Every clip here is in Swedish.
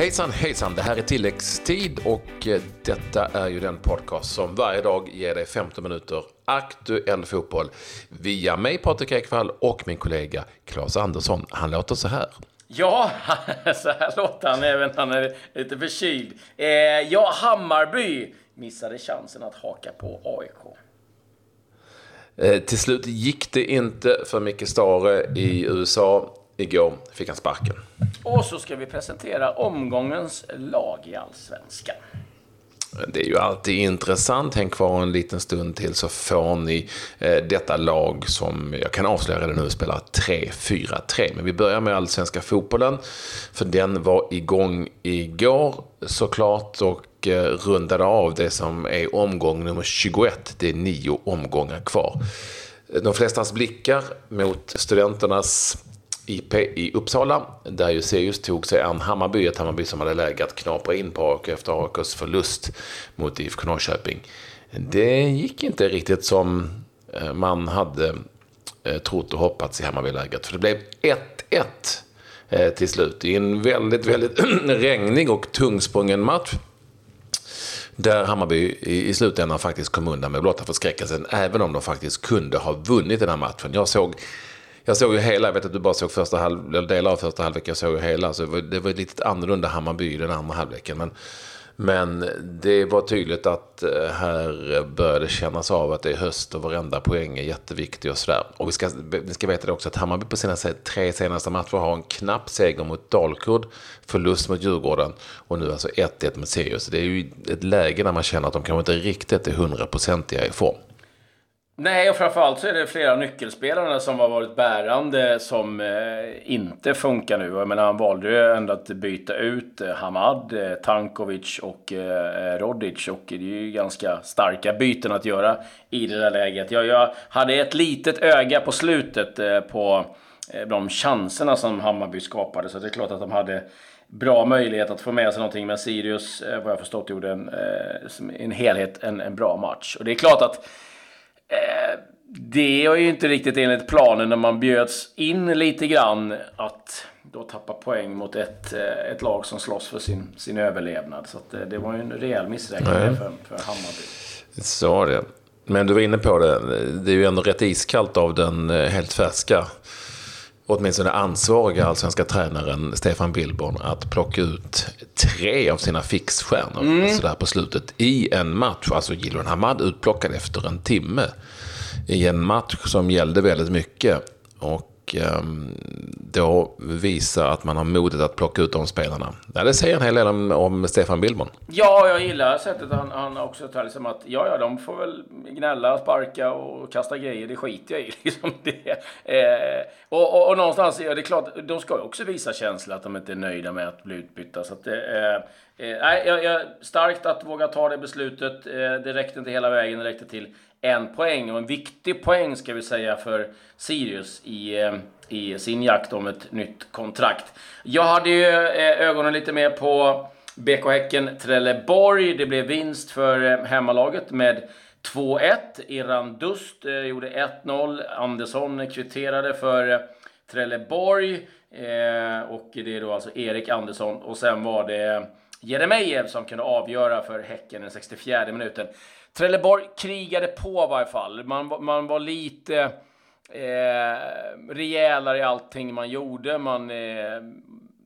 Hejsan hejsan, det här är tilläggstid och eh, detta är ju den podcast som varje dag ger dig 15 minuter aktuell fotboll via mig Patrik Ekwall och min kollega Claes Andersson. Han låter så här. Ja, så här låter han även han är lite förkyld. Eh, ja, Hammarby missade chansen att haka på AIK. Eh, till slut gick det inte för Micke Stare i USA. Igår fick han sparken. Och så ska vi presentera omgångens lag i Allsvenskan. Det är ju alltid intressant. Häng kvar en liten stund till så får ni eh, detta lag som jag kan avslöja redan nu spelar 3-4-3. Men vi börjar med allsvenska fotbollen. För den var igång igår såklart och eh, rundade av det som är omgång nummer 21. Det är nio omgångar kvar. De flestas blickar mot studenternas IP i Uppsala, där ju Sirius tog sig an Hammarby, ett Hammarby som hade läge att knapra in på AIK efter AIKs förlust mot IFK Norrköping. Det gick inte riktigt som eh, man hade eh, trott och hoppats i Hammarbyläget, för det blev 1-1 eh, till slut i en väldigt, väldigt regnig och tungsprungen match. Där Hammarby i, slutändan faktiskt kom undan med blotta förskräckelsen, även om de faktiskt kunde ha vunnit den här matchen. Jag såg jag såg ju hela, jag vet att du bara såg första halv, eller delar av första halvlek, jag såg ju hela. Så det var, det var lite annorlunda Hammarby i den andra halvleken. Men, men det var tydligt att eh, här började kännas av att det är höst och varenda poäng är jätteviktig och sådär. Och vi ska, vi ska veta det också att Hammarby på sina tre senaste matcher har en knapp seger mot Dalkurd, förlust mot Djurgården och nu alltså 1-1 mot Sirius. Det är ju ett läge där man känner att de kanske inte riktigt är hundraprocentiga i form. Nej, och framförallt så är det flera nyckelspelare som har varit bärande som eh, inte funkar nu. Jag menar, han valde ju ändå att byta ut eh, Hamad, eh, Tankovic och eh, eh, Rodic. Och det är ju ganska starka byten att göra i det där läget. Jag, jag hade ett litet öga på slutet eh, på eh, de chanserna som Hammarby skapade. Så det är klart att de hade bra möjlighet att få med sig någonting. Men Sirius, eh, vad jag förstått, gjorde en, eh, en helhet en, en bra match. Och det är klart att det är ju inte riktigt enligt planen när man bjöds in lite grann att då tappa poäng mot ett, eh, ett lag som slåss för sin, sin överlevnad. Så det, eh, det var ju en rejäl missräkning för, för Hammarby. Så det. Men du var inne på det, det är ju ändå rätt iskallt av den helt färska, åtminstone ansvariga allsvenska tränaren Stefan Billborn att plocka ut tre av sina fixstjärnor mm. sådär på slutet i en match. Alltså Gilon Hamad utplockad efter en timme i en match som gällde väldigt mycket. Och Ehm, då visa att man har modet att plocka ut de spelarna. Ja, det säger en hel del om, om Stefan Billborn. Ja, jag gillar sättet han, han också tar liksom att ja, ja, de får väl gnälla, sparka och kasta grejer. Det skiter jag i. Liksom det. Eh, och, och, och, någonstans, ja, det är klart, de ska ju också visa känsla att de inte är nöjda med att bli utbytta. Så att eh, eh, jag, jag, starkt att våga ta det beslutet. Eh, det räckte inte hela vägen, det räckte till en poäng och en viktig poäng ska vi säga för Sirius i, eh, i sin jakt om ett nytt kontrakt. Jag hade ju eh, ögonen lite mer på BK Häcken Trelleborg. Det blev vinst för eh, hemmalaget med 2-1. Iran Dust gjorde 1-0. Andersson kvitterade för Trelleborg. och det är då alltså Erik Andersson. Och sen var det Jeremejeff som kunde avgöra för Häcken den 64 minuten. Trelleborg krigade på i varje fall. Man, man var lite eh, rejälare i allting man gjorde. Man eh,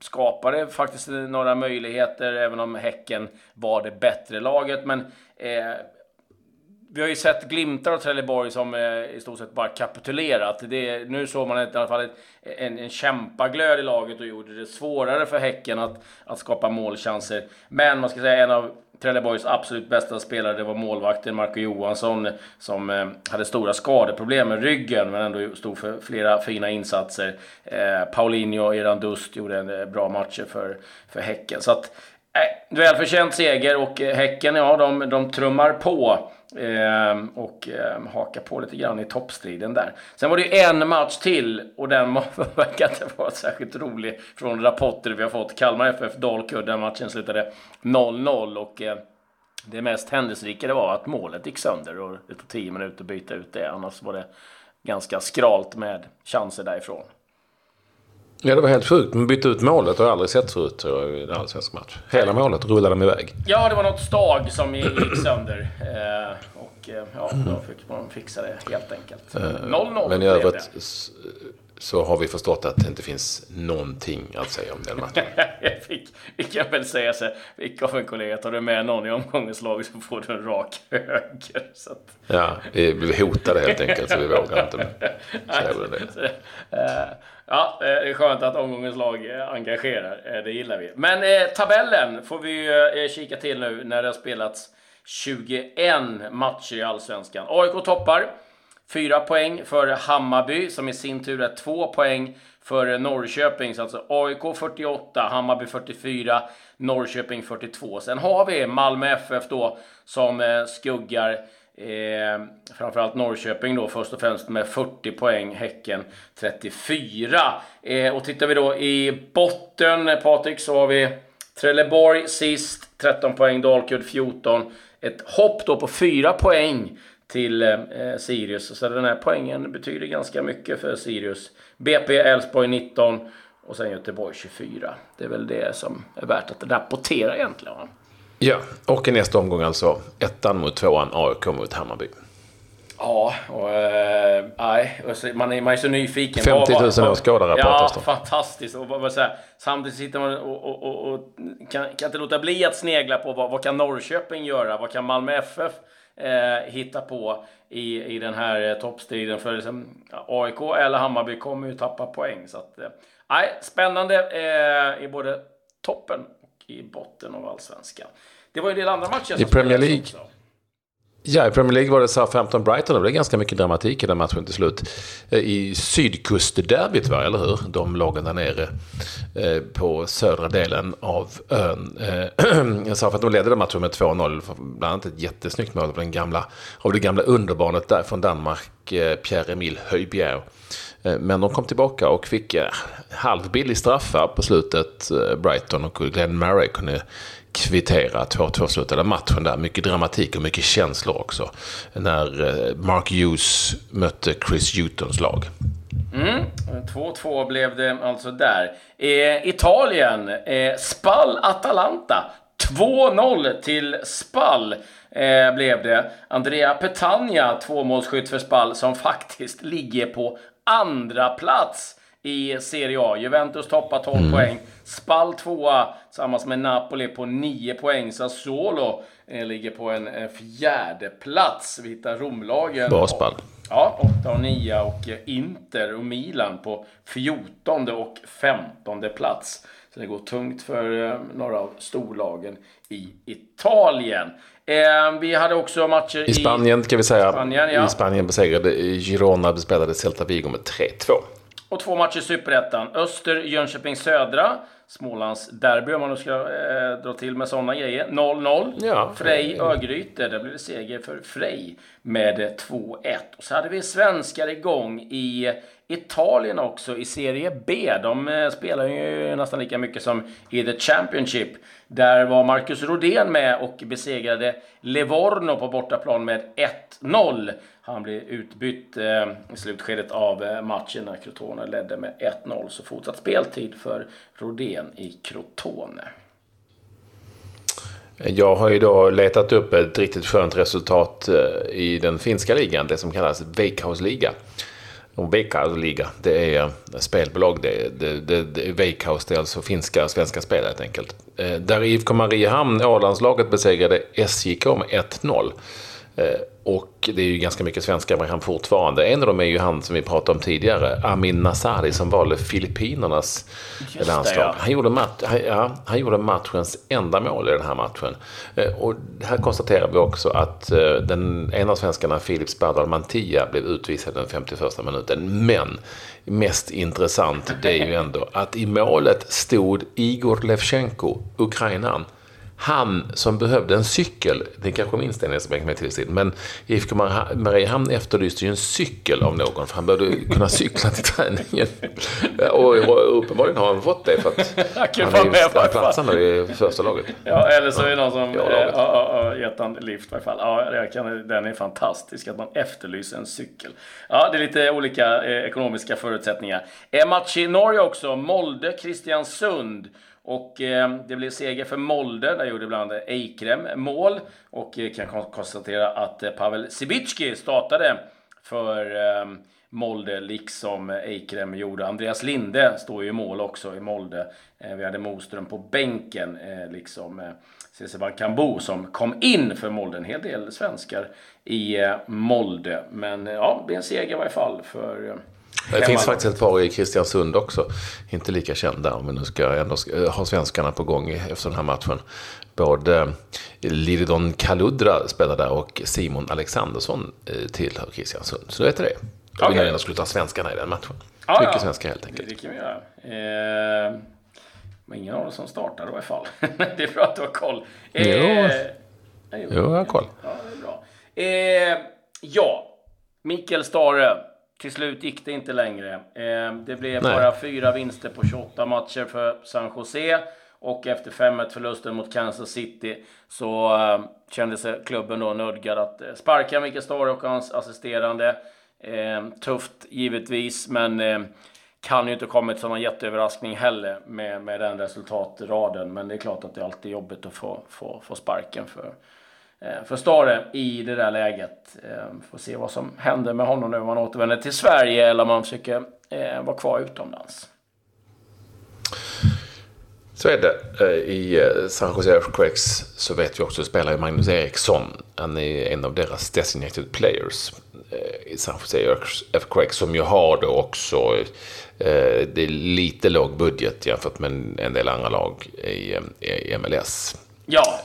skapade faktiskt några möjligheter, även om Häcken var det bättre laget. Men eh, vi har ju sett glimtar av Trelleborg som eh, i stort sett bara kapitulerat. Det, nu såg man i alla fall ett, en, en kämpaglöd i laget och gjorde det svårare för Häcken att, att skapa målchanser. Men man ska säga en av Trelleborgs absolut bästa spelare det var målvakten Marco Johansson som eh, hade stora skadeproblem med ryggen men ändå stod för flera fina insatser. Eh, Paulinho och Eran Dust gjorde en eh, bra match för, för Häcken. Så att, äh, välförtjänt seger och Häcken, ja, de, de trummar på. Eh, och eh, haka på lite grann i toppstriden där. Sen var det ju en match till och den verkar inte vara särskilt rolig från rapporter vi har fått. Kalmar FF Dalkurd, den matchen slutade 0-0 och eh, det mest händelserika det var att målet gick sönder och det tog 10 minuter att byta ut det. Annars var det ganska skralt med chanser därifrån. Ja, det var helt sjukt. Man bytte ut målet och aldrig sett förut tror jag, i en allsvensk match. Hela målet rullade de iväg. Ja, det var något stag som gick sönder. Eh, och eh, ja, då fick man fixa det helt enkelt. 0-0 Men i övrigt så har vi förstått att det inte finns någonting att säga om den matchen. Jag fick, vi kan väl säga så fick av en kollega, tar du med någon i omgångens lag så får du en rak höger. Så att, Ja, vi blev hotade helt enkelt så vi vågar inte vad det. Eh, Ja, eh, det är skönt att omgångens lag eh, engagerar. Eh, det gillar vi. Men eh, tabellen får vi ju eh, kika till nu när det har spelats 21 matcher i Allsvenskan. AIK toppar. Fyra poäng för Hammarby som i sin tur är två poäng för Norrköping. Så alltså AIK 48, Hammarby 44, Norrköping 42. Sen har vi Malmö FF då som eh, skuggar Eh, framförallt Norrköping då först och främst med 40 poäng, Häcken 34. Eh, och tittar vi då i botten, Patrik, så har vi Trelleborg sist, 13 poäng, Dalkurd 14. Ett hopp då på 4 poäng till eh, Sirius. Så den här poängen betyder ganska mycket för Sirius. BP Elfsborg 19 och sen Göteborg 24. Det är väl det som är värt att rapportera egentligen. Va? Ja, och i nästa omgång alltså ettan mot tvåan, AIK mot Hammarby. Ja, och eh, nej, och så- man, är, man är så nyfiken. 50 000 Vad- vad- åskådare Ja, pratas det om. fantastiskt. Och, vad så här, samtidigt sitter man och, och, och, och kan, kan inte låta bli att snegla på vad, vad kan Norrköping göra? Vad kan Malmö FF eh, hitta på i, i den här eh, toppstriden? För liksom, ja, AIK eller Hammarby kommer ju tappa poäng. Så att, eh, nej, spännande eh, i både toppen och i botten av allsvenskan. Det var ju en del andra matcher som Premier spelades League. också. Ja, i Premier League var det Southampton-Brighton. Det blev ganska mycket dramatik i den matchen till slut. Eh, I sydkustderbyt, va, eller hur? De lagen där nere eh, på södra delen av ön. Eh, Southampton ledde den matchen med 2-0. Bland annat ett jättesnyggt mål av, den gamla, av det gamla underbarnet där från Danmark, eh, Pierre-Emil Höjbjerg. Eh, men de kom tillbaka och fick eh, halvbillig straffar på slutet, Brighton, och Glenn Murray kunde kvittera. 2-2 slutade matchen där. Mycket dramatik och mycket känslor också. När eh, Mark Hughes mötte Chris Hutons lag. Mm, 2-2 blev det alltså där. Eh, Italien, eh, Spal Atalanta. 2-0 till Spal eh, blev det. Andrea Petagna, tvåmålsskytt för Spal, som faktiskt ligger på andra plats i Serie A. Juventus toppar 12 poäng. Spal tvåa tillsammans med Napoli på 9 poäng. Sassuolo eh, ligger på en eh, fjärde plats. Vi hittar Romlagen. Bra Spal. Ja, 8 och 9 och eh, Inter och Milan på 14 och 15 plats. Så det går tungt för eh, några av storlagen i Italien. Eh, vi hade också matcher I Spanien kan vi säga. Spanien, ja. I Spanien besegrade Girona bespelade Celta Vigo med 3-2. Och två matcher i Superettan. Öster, Jönköping Södra. Smålands derby om man nu ska eh, dra till med sådana grejer. 0-0. Ja. Frej, Örgryte. Där blev det seger för Frej med eh, 2-1. Och så hade vi svenskar igång i Italien också i Serie B. De eh, spelar ju nästan lika mycket som i The Championship. Där var Marcus Rodén med och besegrade Livorno på bortaplan med 1-0. Han blev utbytt eh, i slutskedet av eh, matchen när Crotone ledde med 1-0. Så fortsatt speltid för Rodén i Crotone. Jag har ju då letat upp ett riktigt skönt resultat eh, i den finska ligan, det som kallas Veikkausliga. Och Veikkausliga, det är spelbolag. Det, det, det, det är Veikkaus, det är alltså finska svenska spel helt enkelt. Eh, där IFK Mariehamn, Ålandslaget, besegrade SJK med 1-0. Och det är ju ganska mycket svenskar med han fortfarande. En av dem är ju han som vi pratade om tidigare, Amin Nasari, som valde Filippinernas det, landslag. ja. Han gjorde, han, ja, han gjorde matchens enda mål i den här matchen. Eh, Och här konstaterar vi också att eh, den ena av svenskarna, Filip Spardal Mantilla, blev utvisad den 51 minuten. Men mest intressant, det är ju ändå att i målet stod Igor Levchenko, ukrainaren. Han som behövde en cykel, det kanske minns det som med till men IFK Mariehamn efterlyste ju en cykel av någon, för han behövde kunna cykla till träningen. Och uppenbarligen har han fått det, för att han, är ju platsande i första laget. Ja, eller så är det någon som ja, ja, gett han lift i alla fall. Ja, kan, den är fantastisk, att man efterlyser en cykel. Ja, det är lite olika eh, ekonomiska förutsättningar. Eh, match i Norge också, Molde, Kristiansund. Och eh, det blev seger för Molde, där gjorde bland annat Eikrem mål. Och eh, kan konstatera att eh, Pavel Sibicki startade för eh, Molde, liksom Eikrem gjorde. Andreas Linde står ju i mål också i Molde. Eh, vi hade Moström på bänken, eh, liksom eh, Ceseban Kambo som kom in för Molde. En hel del svenskar i eh, Molde. Men eh, ja, det blir en seger i varje fall för eh, eh, det finns faktiskt ett par i Kristiansund också. Inte lika kända, men nu ska jag ändå ha svenskarna på gång efter den här matchen. Både eh, Liridon Kaludra spelar där och Simon Alexandersson eh, tillhör Kristiansund. Så vet du det. Jag vill gärna skulle ta svenskarna i den matchen. Ah, Mycket ja. svenska helt enkelt. Det, kan vi göra. Eh, men ingen av dem som startar i alla fall. det är bra att du har koll. Eh, jo. jo, jag har koll. Ja, det är bra. Eh, ja, Mikael Stare till slut gick det inte längre. Eh, det blev Nej. bara fyra vinster på 28 matcher för San Jose. Och efter 5-1 förlusten mot Kansas City så eh, kände sig klubben då nödgad att eh, sparka Mikael Stare och hans assisterande. Tufft givetvis, men kan ju inte kommit som någon jätteöverraskning heller med, med den resultatraden. Men det är klart att det alltid är jobbigt att få, få, få sparken för för Stare i det där läget. Eh, får se vad som händer med honom nu om han återvänder till Sverige eller om han försöker eh, vara kvar utomlands. Så är det. I San Jose Earthquakes så vet vi också att spelar Magnus Eriksson. Han är en av deras designated players i San Jose Earthquakes som ju har då också det är lite låg budget jämfört med en del andra lag i MLS. Ja.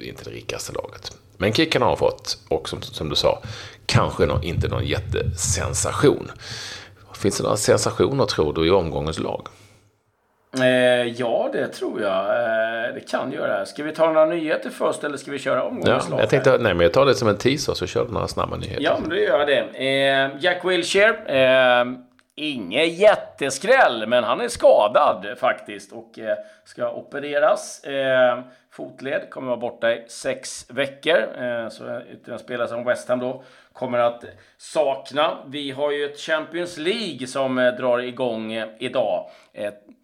Eh, inte det rikaste laget. Men kicken har fått, och som, som du sa, kanske någon, inte någon jättesensation. Finns det några sensationer, tror du, i omgångens lag? Eh, ja, det tror jag. Eh, det kan göra. Ska vi ta några nyheter först eller ska vi köra omgångens ja? Jag tänkte, nej, men jag tar det som en teaser så kör du några snabba nyheter. Ja, men då gör jag det. Eh, Jack Wilshere. Ingen jätteskräll, men han är skadad faktiskt och eh, ska opereras. Eh, fotled kommer vara borta i sex veckor. Eh, så ytterligare spelare som West Ham då kommer att sakna. Vi har ju ett Champions League som eh, drar igång eh, idag.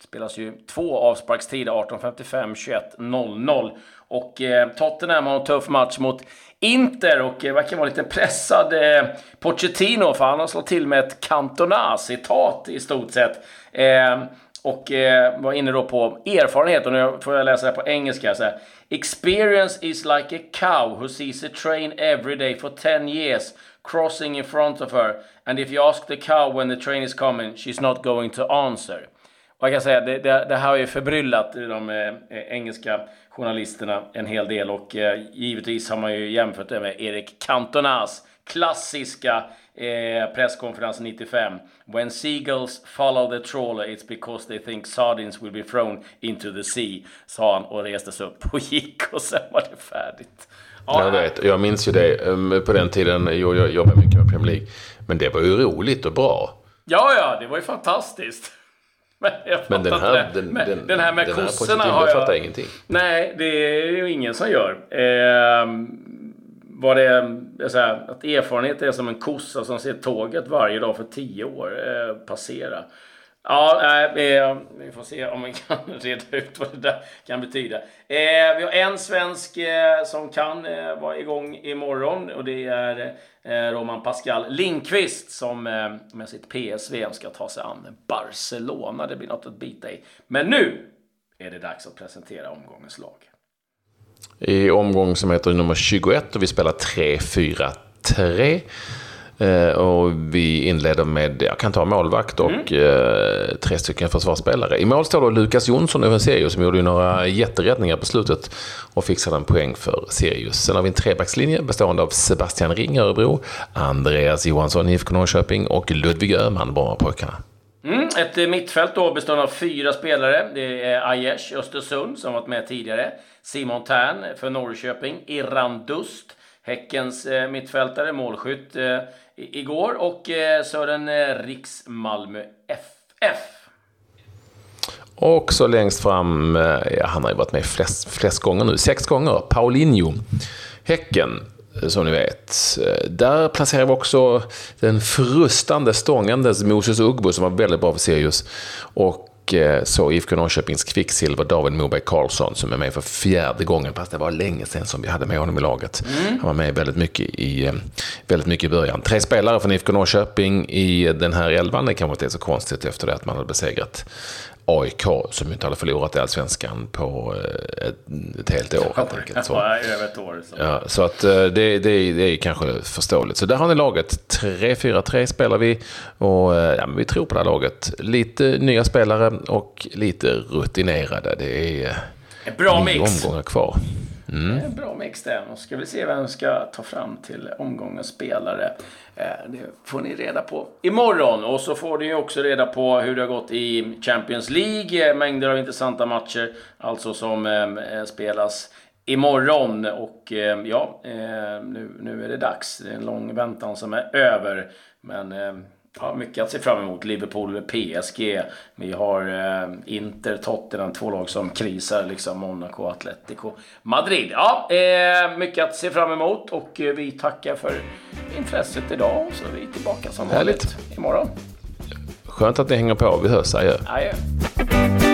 Spelas ju två avsparkstider, 18.55, 21.00. Och eh, Tottenham har en tuff match mot Inter och eh, verkar vara lite pressad eh, Pochettino för han har slagit till med ett Cantona-citat i stort sett. Eh, och eh, var inne då på erfarenhet, och nu får jag läsa det på engelska. Så här. Experience is like a cow who sees a train every day for 10 years crossing in front of her. And if you ask the cow when the train is coming, she's not going to answer. Och jag kan säga, det, det, det här har ju förbryllat de eh, engelska journalisterna en hel del och eh, givetvis har man ju jämfört det med Erik Cantonas klassiska eh, presskonferens 95. When seagulls follow the trawler it's because they think sardines will be thrown into the sea, sa han och reste sig upp och gick och sen var det färdigt. Ja, jag vet, jag minns ju det um, på den tiden jag, jag jobbade mycket med Premier League. Men det var ju roligt och bra. Ja, ja, det var ju fantastiskt. Men, men den, här, den, men, den, den här med kossorna har jag... fattar ingenting. Nej, det är ju ingen som gör. Eh, var det här, att erfarenhet är som en kossa som ser tåget varje dag för tio år eh, passera. Ja, eh, vi får se om vi kan reda ut vad det där kan betyda. Eh, vi har en svensk eh, som kan eh, vara igång imorgon och det är eh, Roman Pascal Lindqvist som eh, med sitt PSV ska ta sig an Barcelona. Det blir något att bita i. Men nu är det dags att presentera omgångens lag. I omgång som heter nummer 21 och vi spelar 3-4-3. Eh, och vi inleder med, jag kan ta målvakt och mm. eh, tre stycken försvarsspelare. I mål står då Lukas Jonsson över Sirius som gjorde några jätteräddningar på slutet och fixade en poäng för Sirius. Sen har vi en trebackslinje bestående av Sebastian Ring Örebro, Andreas Johansson IFK Norrköping och Ludvig Öhman Brommapojkarna. Mm, ett mittfält då bestående av fyra spelare. Det är Aiesh, Östersund, som varit med tidigare. Simon Tern för Norrköping. Irran Dust, Häckens eh, mittfältare, målskytt eh, igår. Och eh, Sören eh, Riks, Malmö FF. Och så längst fram, eh, ja, han har ju varit med flest, flest gånger nu, sex gånger, Paulinho. Häcken, som ni vet. Där placerar vi också den frustande stångandes Moses Ugbo som var väldigt bra för Sirius. Och så IFK Norrköpings kvicksilver David Moberg Karlsson som är med för fjärde gången, fast det var länge sedan som vi hade med honom i laget. Mm. Han var med väldigt mycket, i, väldigt mycket i början. Tre spelare från IFK Norrköping i den här elvan, det kanske inte är så konstigt efter det att man hade besegrat AIK som inte hade förlorat i Allsvenskan på eh, ett, ett helt år. Helt enkelt. Så. Över ett år. Ja, så att eh, det, det, det är kanske förståeligt. Så där har ni laget. 3-4-3 spelar vi och eh, ja, vi tror på det här laget. Lite nya spelare och lite rutinerade. Det är bra nio mix. omgångar kvar. Mm. En bra mix det. Nu ska vi se vem ska ta fram till omgångens spelare. Eh, det får ni reda på imorgon. Och så får ni också reda på hur det har gått i Champions League. Eh, mängder av intressanta matcher alltså som ehm, eh, spelas imorgon. Och ehm, ja, nu, nu är det dags. Det är en lång väntan som är över. Men ehm, ja, mycket att se fram emot. Liverpool, PSG. Vi har eh, Inter, Tottenham, två lag som krisar. Liksom Monaco, Atletico, Madrid. Ja, eh, mycket att se fram emot och eh, vi tackar för intresset idag. Så är vi tillbaka som vanligt imorgon. Skönt att ni hänger på. Vi hörs. Adjö. Adjö.